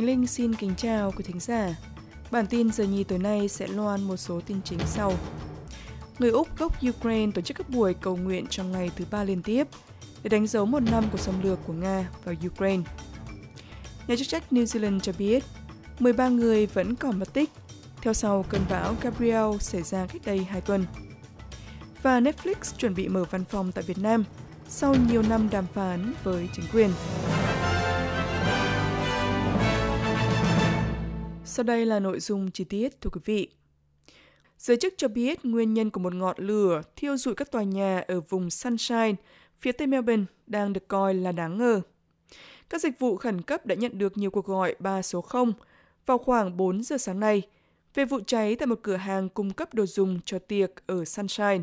Khánh Linh xin kính chào quý thính giả. Bản tin giờ nhì tối nay sẽ loan một số tin chính sau. Người Úc gốc Ukraine tổ chức các buổi cầu nguyện trong ngày thứ ba liên tiếp để đánh dấu một năm của xâm lược của Nga vào Ukraine. Nhà chức trách New Zealand cho biết 13 người vẫn còn mất tích theo sau cơn bão Gabriel xảy ra cách đây 2 tuần. Và Netflix chuẩn bị mở văn phòng tại Việt Nam sau nhiều năm đàm phán với chính quyền. Sau đây là nội dung chi tiết, thưa quý vị. Giới chức cho biết nguyên nhân của một ngọn lửa thiêu rụi các tòa nhà ở vùng Sunshine, phía tây Melbourne, đang được coi là đáng ngờ. Các dịch vụ khẩn cấp đã nhận được nhiều cuộc gọi 3 số 0 vào khoảng 4 giờ sáng nay về vụ cháy tại một cửa hàng cung cấp đồ dùng cho tiệc ở Sunshine.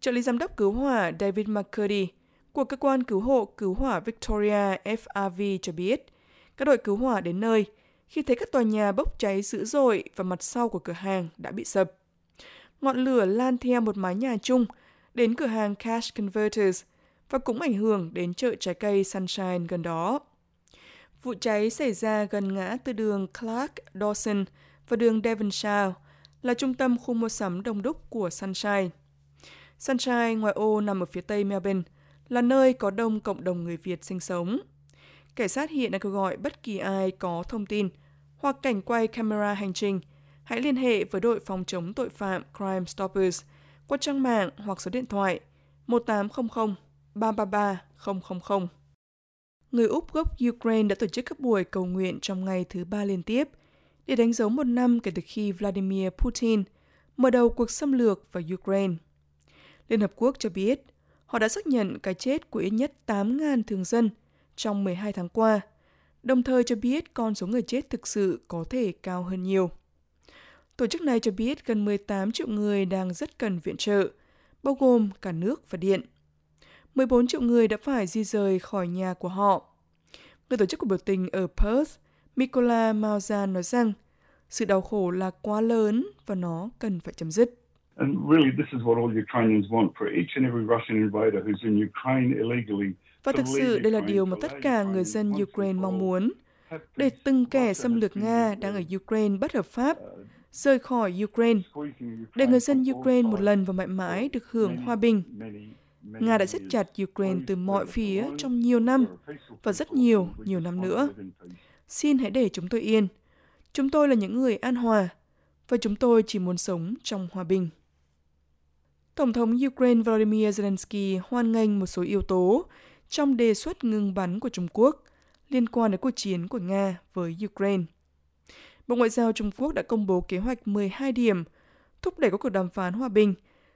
Trợ lý giám đốc cứu hỏa David McCurdy của cơ quan cứu hộ cứu hỏa Victoria FRV cho biết, các đội cứu hỏa đến nơi khi thấy các tòa nhà bốc cháy dữ dội và mặt sau của cửa hàng đã bị sập. Ngọn lửa lan theo một mái nhà chung đến cửa hàng Cash Converters và cũng ảnh hưởng đến chợ trái cây Sunshine gần đó. Vụ cháy xảy ra gần ngã tư đường Clark Dawson và đường Devonshire, là trung tâm khu mua sắm đông đúc của Sunshine. Sunshine, ngoài ô nằm ở phía tây Melbourne, là nơi có đông cộng đồng người Việt sinh sống. Cảnh sát hiện đang kêu gọi bất kỳ ai có thông tin hoặc cảnh quay camera hành trình, hãy liên hệ với đội phòng chống tội phạm Crime Stoppers qua trang mạng hoặc số điện thoại 1800 333 000. Người Úc gốc Ukraine đã tổ chức các buổi cầu nguyện trong ngày thứ ba liên tiếp để đánh dấu một năm kể từ khi Vladimir Putin mở đầu cuộc xâm lược vào Ukraine. Liên Hợp Quốc cho biết họ đã xác nhận cái chết của ít nhất 8.000 thường dân trong 12 tháng qua, đồng thời cho biết con số người chết thực sự có thể cao hơn nhiều. Tổ chức này cho biết gần 18 triệu người đang rất cần viện trợ, bao gồm cả nước và điện. 14 triệu người đã phải di rời khỏi nhà của họ. Người tổ chức của biểu tình ở Perth, Mikola Mauza nói rằng sự đau khổ là quá lớn và nó cần phải chấm dứt. And really, this is what all Ukrainians want for each and every Russian invader who's in Ukraine illegally. Và thực sự đây là điều mà tất cả người dân Ukraine mong muốn, để từng kẻ xâm lược Nga đang ở Ukraine bất hợp pháp rời khỏi Ukraine, để người dân Ukraine một lần và mãi mãi được hưởng hòa bình. Nga đã siết chặt Ukraine từ mọi phía trong nhiều năm và rất nhiều, nhiều năm nữa. Xin hãy để chúng tôi yên. Chúng tôi là những người an hòa và chúng tôi chỉ muốn sống trong hòa bình. Tổng thống Ukraine Volodymyr Zelensky hoan nghênh một số yếu tố trong đề xuất ngừng bắn của Trung Quốc liên quan đến cuộc chiến của Nga với Ukraine. Bộ Ngoại giao Trung Quốc đã công bố kế hoạch 12 điểm thúc đẩy các cuộc đàm phán hòa bình,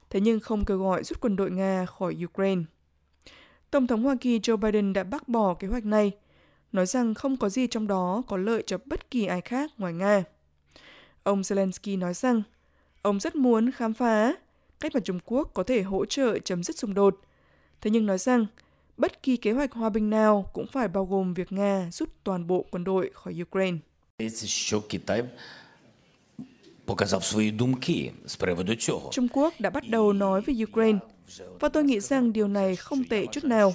thế nhưng không kêu gọi rút quân đội Nga khỏi Ukraine. Tổng thống Hoa Kỳ Joe Biden đã bác bỏ kế hoạch này, nói rằng không có gì trong đó có lợi cho bất kỳ ai khác ngoài Nga. Ông Zelensky nói rằng ông rất muốn khám phá cách mà Trung Quốc có thể hỗ trợ chấm dứt xung đột. Thế nhưng nói rằng, bất kỳ kế hoạch hòa bình nào cũng phải bao gồm việc Nga rút toàn bộ quân đội khỏi Ukraine. Trung Quốc đã bắt đầu nói với Ukraine, và tôi nghĩ rằng điều này không tệ chút nào.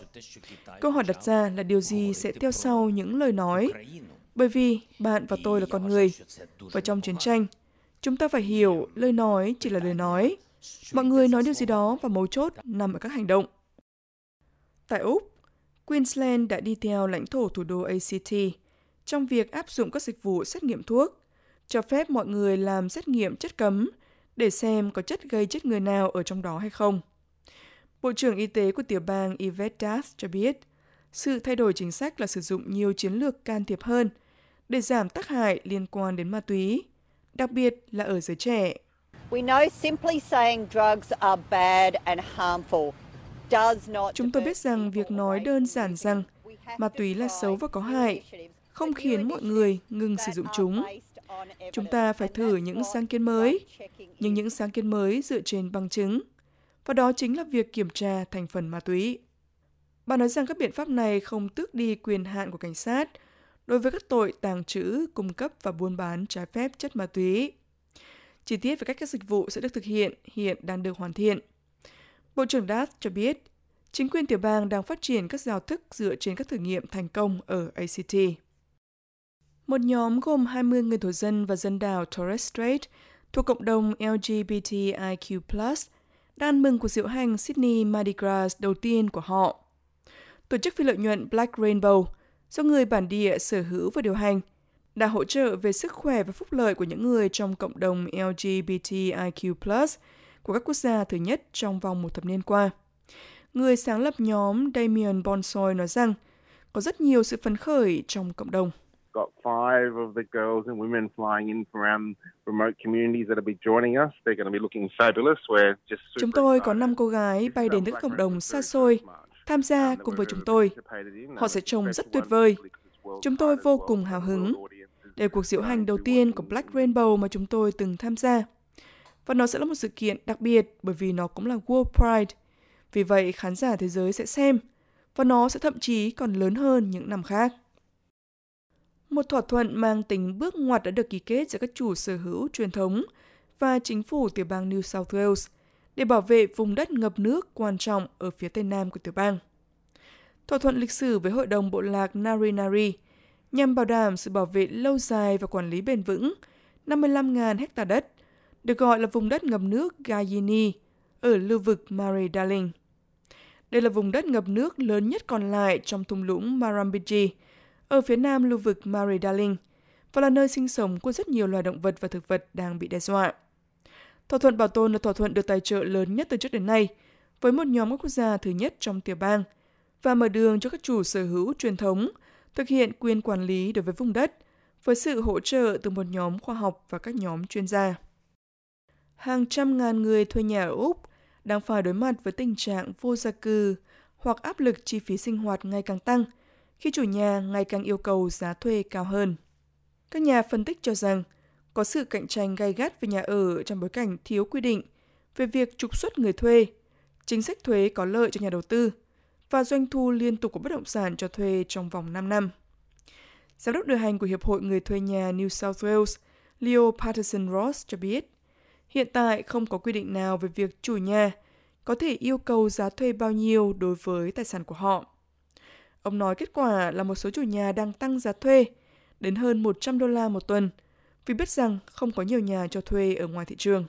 Câu hỏi đặt ra là điều gì sẽ theo sau những lời nói, bởi vì bạn và tôi là con người, và trong chiến tranh, chúng ta phải hiểu lời nói chỉ là lời nói, Mọi người nói điều gì đó và mấu chốt nằm ở các hành động. Tại Úc, Queensland đã đi theo lãnh thổ thủ đô ACT trong việc áp dụng các dịch vụ xét nghiệm thuốc, cho phép mọi người làm xét nghiệm chất cấm để xem có chất gây chết người nào ở trong đó hay không. Bộ trưởng Y tế của tiểu bang Yvette Dath cho biết, sự thay đổi chính sách là sử dụng nhiều chiến lược can thiệp hơn để giảm tác hại liên quan đến ma túy, đặc biệt là ở giới trẻ. We know simply saying drugs are bad and harmful. Chúng tôi biết rằng việc nói đơn giản rằng ma túy là xấu và có hại không khiến mọi người ngừng sử dụng chúng. Chúng ta phải thử những sáng kiến mới, nhưng những sáng kiến mới dựa trên bằng chứng, và đó chính là việc kiểm tra thành phần ma túy. Bà nói rằng các biện pháp này không tước đi quyền hạn của cảnh sát đối với các tội tàng trữ, cung cấp và buôn bán trái phép chất ma túy. Chi tiết về cách các dịch vụ sẽ được thực hiện hiện đang được hoàn thiện. Bộ trưởng Dath cho biết, chính quyền tiểu bang đang phát triển các giao thức dựa trên các thử nghiệm thành công ở ACT. Một nhóm gồm 20 người thổ dân và dân đảo Torres Strait thuộc cộng đồng LGBTIQ+, đang mừng cuộc diễu hành Sydney Mardi Gras đầu tiên của họ. Tổ chức phi lợi nhuận Black Rainbow, do người bản địa sở hữu và điều hành, đã hỗ trợ về sức khỏe và phúc lợi của những người trong cộng đồng LGBTIQ+, của các quốc gia thứ nhất trong vòng một thập niên qua. Người sáng lập nhóm Damien Bonsoy nói rằng có rất nhiều sự phấn khởi trong cộng đồng got five of the girls and women flying in from around remote communities that'll be joining us. They're going to be looking fabulous. We're just Chúng tôi có năm cô gái bay đến từ cộng đồng xa xôi tham gia cùng với chúng tôi. Họ sẽ trông rất tuyệt vời. Chúng tôi vô cùng hào hứng. Đây là cuộc diễu hành đầu tiên của Black Rainbow mà chúng tôi từng tham gia. Và nó sẽ là một sự kiện đặc biệt bởi vì nó cũng là World Pride. Vì vậy, khán giả thế giới sẽ xem và nó sẽ thậm chí còn lớn hơn những năm khác. Một thỏa thuận mang tính bước ngoặt đã được ký kết giữa các chủ sở hữu truyền thống và chính phủ tiểu bang New South Wales để bảo vệ vùng đất ngập nước quan trọng ở phía tây nam của tiểu bang. Thỏa thuận lịch sử với Hội đồng Bộ lạc Nari Nari nhằm bảo đảm sự bảo vệ lâu dài và quản lý bền vững 55.000 hecta đất, được gọi là vùng đất ngập nước Gayini ở lưu vực Murray Darling. Đây là vùng đất ngập nước lớn nhất còn lại trong thung lũng Marambiji, ở phía nam lưu vực Murray Darling và là nơi sinh sống của rất nhiều loài động vật và thực vật đang bị đe dọa. Thỏa thuận bảo tồn là thỏa thuận được tài trợ lớn nhất từ trước đến nay, với một nhóm các quốc gia thứ nhất trong tiểu bang, và mở đường cho các chủ sở hữu truyền thống thực hiện quyền quản lý đối với vùng đất, với sự hỗ trợ từ một nhóm khoa học và các nhóm chuyên gia. Hàng trăm ngàn người thuê nhà ở Úc đang phải đối mặt với tình trạng vô gia cư hoặc áp lực chi phí sinh hoạt ngày càng tăng – khi chủ nhà ngày càng yêu cầu giá thuê cao hơn. Các nhà phân tích cho rằng có sự cạnh tranh gay gắt về nhà ở trong bối cảnh thiếu quy định về việc trục xuất người thuê, chính sách thuế có lợi cho nhà đầu tư và doanh thu liên tục của bất động sản cho thuê trong vòng 5 năm. Giám đốc điều hành của Hiệp hội Người thuê nhà New South Wales, Leo Patterson Ross cho biết, hiện tại không có quy định nào về việc chủ nhà có thể yêu cầu giá thuê bao nhiêu đối với tài sản của họ. Ông nói kết quả là một số chủ nhà đang tăng giá thuê đến hơn 100 đô la một tuần, vì biết rằng không có nhiều nhà cho thuê ở ngoài thị trường.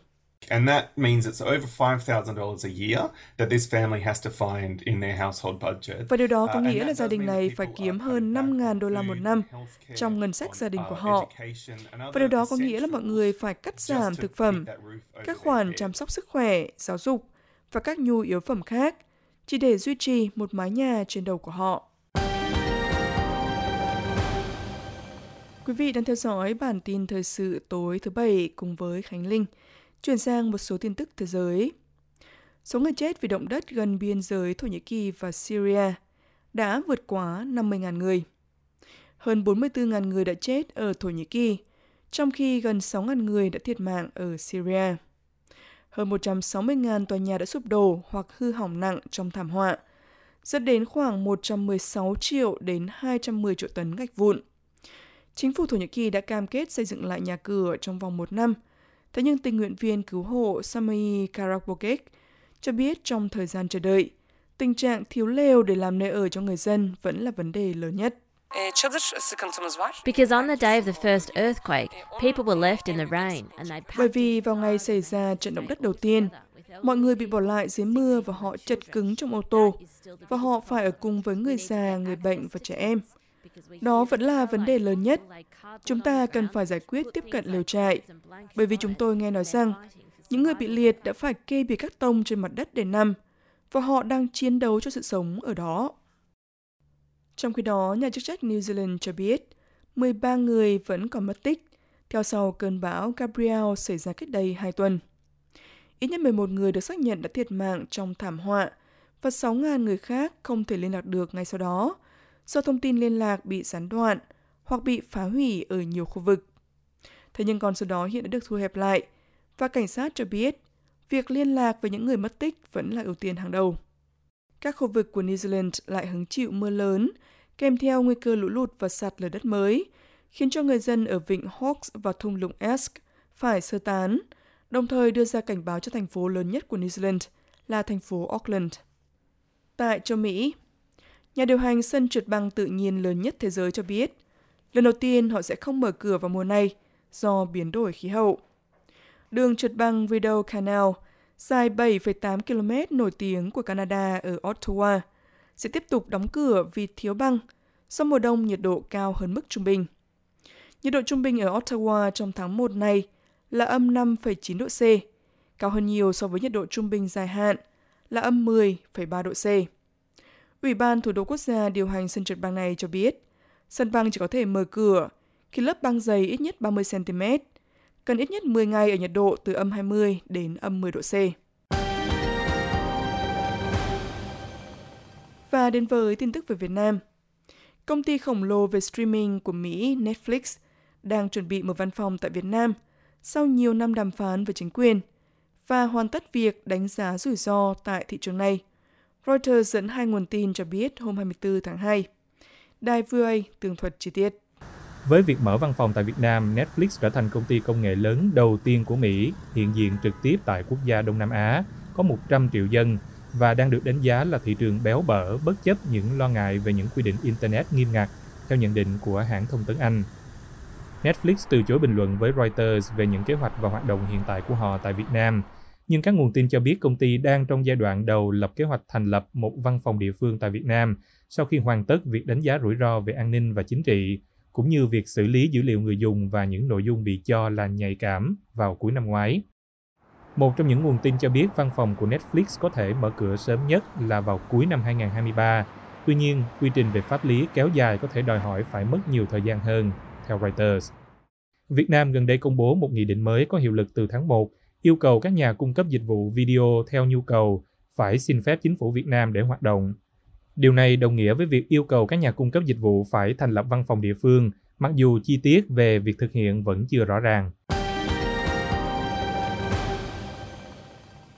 And that means it's over $5,000 a year that this family has to find in their household budget. Và điều đó có uh, nghĩa là gia đình này phải kiếm hơn 5.000 đô la một năm trong ngân sách gia đình của uh, họ. Và điều đó có nghĩa là mọi người phải cắt giảm thực phẩm, các khoản chăm sóc sức khỏe, giáo dục và các nhu yếu phẩm khác chỉ để duy trì một mái nhà trên đầu của họ. Quý vị đang theo dõi bản tin thời sự tối thứ Bảy cùng với Khánh Linh. Chuyển sang một số tin tức thế giới. Số người chết vì động đất gần biên giới Thổ Nhĩ Kỳ và Syria đã vượt quá 50.000 người. Hơn 44.000 người đã chết ở Thổ Nhĩ Kỳ, trong khi gần 6.000 người đã thiệt mạng ở Syria. Hơn 160.000 tòa nhà đã sụp đổ hoặc hư hỏng nặng trong thảm họa, dẫn đến khoảng 116 triệu đến 210 triệu tấn gạch vụn Chính phủ Thổ Nhĩ Kỳ đã cam kết xây dựng lại nhà cửa trong vòng một năm. Thế nhưng tình nguyện viên cứu hộ Sami Karabogek cho biết trong thời gian chờ đợi, tình trạng thiếu lều để làm nơi ở cho người dân vẫn là vấn đề lớn nhất. Because on the day of the first earthquake, people were left in the rain and they Bởi vì vào ngày xảy ra trận động đất đầu tiên, mọi người bị bỏ lại dưới mưa và họ chật cứng trong ô tô và họ phải ở cùng với người già, người bệnh và trẻ em. Đó vẫn là vấn đề lớn nhất. Chúng ta cần phải giải quyết tiếp cận lều trại, bởi vì chúng tôi nghe nói rằng những người bị liệt đã phải kê bìa các tông trên mặt đất để nằm, và họ đang chiến đấu cho sự sống ở đó. Trong khi đó, nhà chức trách New Zealand cho biết 13 người vẫn còn mất tích theo sau cơn bão Gabriel xảy ra cách đây 2 tuần. Ít nhất 11 người được xác nhận đã thiệt mạng trong thảm họa và 6.000 người khác không thể liên lạc được ngay sau đó do thông tin liên lạc bị gián đoạn hoặc bị phá hủy ở nhiều khu vực. Thế nhưng con số đó hiện đã được thu hẹp lại và cảnh sát cho biết việc liên lạc với những người mất tích vẫn là ưu tiên hàng đầu. Các khu vực của New Zealand lại hứng chịu mưa lớn, kèm theo nguy cơ lũ lụt và sạt lở đất mới, khiến cho người dân ở vịnh Hawks và thung lũng Esk phải sơ tán, đồng thời đưa ra cảnh báo cho thành phố lớn nhất của New Zealand là thành phố Auckland. Tại châu Mỹ, Nhà điều hành sân trượt băng tự nhiên lớn nhất thế giới cho biết, Lần đầu tiên họ sẽ không mở cửa vào mùa này do biến đổi khí hậu. Đường trượt băng Rideau Canal, dài 7,8 km nổi tiếng của Canada ở Ottawa, sẽ tiếp tục đóng cửa vì thiếu băng do mùa đông nhiệt độ cao hơn mức trung bình. Nhiệt độ trung bình ở Ottawa trong tháng 1 này là âm 5,9 độ C, cao hơn nhiều so với nhiệt độ trung bình dài hạn là âm 10,3 độ C. Ủy ban Thủ đô Quốc gia điều hành sân trượt băng này cho biết, sân băng chỉ có thể mở cửa khi lớp băng dày ít nhất 30 cm, cần ít nhất 10 ngày ở nhiệt độ từ âm 20 đến âm 10 độ C. Và đến với tin tức về Việt Nam. Công ty khổng lồ về streaming của Mỹ Netflix đang chuẩn bị một văn phòng tại Việt Nam sau nhiều năm đàm phán với chính quyền và hoàn tất việc đánh giá rủi ro tại thị trường này. Reuters dẫn hai nguồn tin cho biết hôm 24 tháng 2. Đài VOA tường thuật chi tiết. Với việc mở văn phòng tại Việt Nam, Netflix trở thành công ty công nghệ lớn đầu tiên của Mỹ hiện diện trực tiếp tại quốc gia Đông Nam Á, có 100 triệu dân và đang được đánh giá là thị trường béo bở bất chấp những lo ngại về những quy định Internet nghiêm ngặt, theo nhận định của hãng thông tấn Anh. Netflix từ chối bình luận với Reuters về những kế hoạch và hoạt động hiện tại của họ tại Việt Nam, nhưng các nguồn tin cho biết công ty đang trong giai đoạn đầu lập kế hoạch thành lập một văn phòng địa phương tại Việt Nam sau khi hoàn tất việc đánh giá rủi ro về an ninh và chính trị, cũng như việc xử lý dữ liệu người dùng và những nội dung bị cho là nhạy cảm vào cuối năm ngoái. Một trong những nguồn tin cho biết văn phòng của Netflix có thể mở cửa sớm nhất là vào cuối năm 2023. Tuy nhiên, quy trình về pháp lý kéo dài có thể đòi hỏi phải mất nhiều thời gian hơn, theo Reuters. Việt Nam gần đây công bố một nghị định mới có hiệu lực từ tháng 1, yêu cầu các nhà cung cấp dịch vụ video theo nhu cầu phải xin phép chính phủ Việt Nam để hoạt động. Điều này đồng nghĩa với việc yêu cầu các nhà cung cấp dịch vụ phải thành lập văn phòng địa phương, mặc dù chi tiết về việc thực hiện vẫn chưa rõ ràng.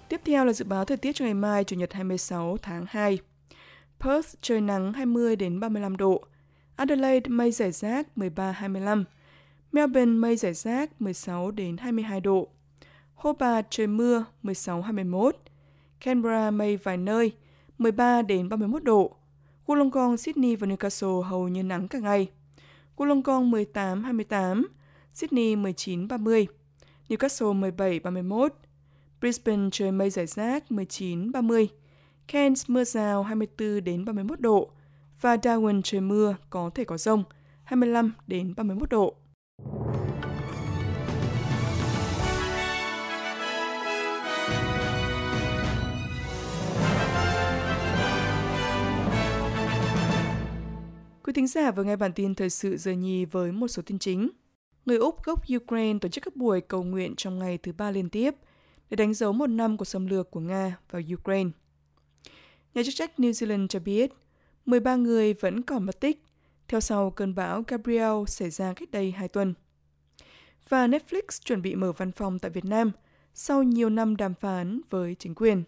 Tiếp theo là dự báo thời tiết cho ngày mai, Chủ nhật 26 tháng 2. Perth trời nắng 20 đến 35 độ. Adelaide mây rải rác 13-25. Melbourne mây rải rác 16 đến 22 độ. Hobart trời mưa 16-21. Canberra mây vài nơi 13 đến 31 độ. Wollongong, Sydney và Newcastle hầu như nắng cả ngày. Wollongong 18-28, Sydney 19-30, Newcastle 17-31, Brisbane trời mây rải rác 19-30, Cairns mưa rào 24 đến 31 độ và Darwin trời mưa có thể có rông 25 đến 31 độ. Quý thính giả vừa nghe bản tin thời sự giờ nhì với một số tin chính. Người Úc gốc Ukraine tổ chức các buổi cầu nguyện trong ngày thứ ba liên tiếp để đánh dấu một năm của xâm lược của Nga vào Ukraine. Nhà chức trách New Zealand cho biết 13 người vẫn còn mất tích theo sau cơn bão Gabriel xảy ra cách đây 2 tuần. Và Netflix chuẩn bị mở văn phòng tại Việt Nam sau nhiều năm đàm phán với chính quyền.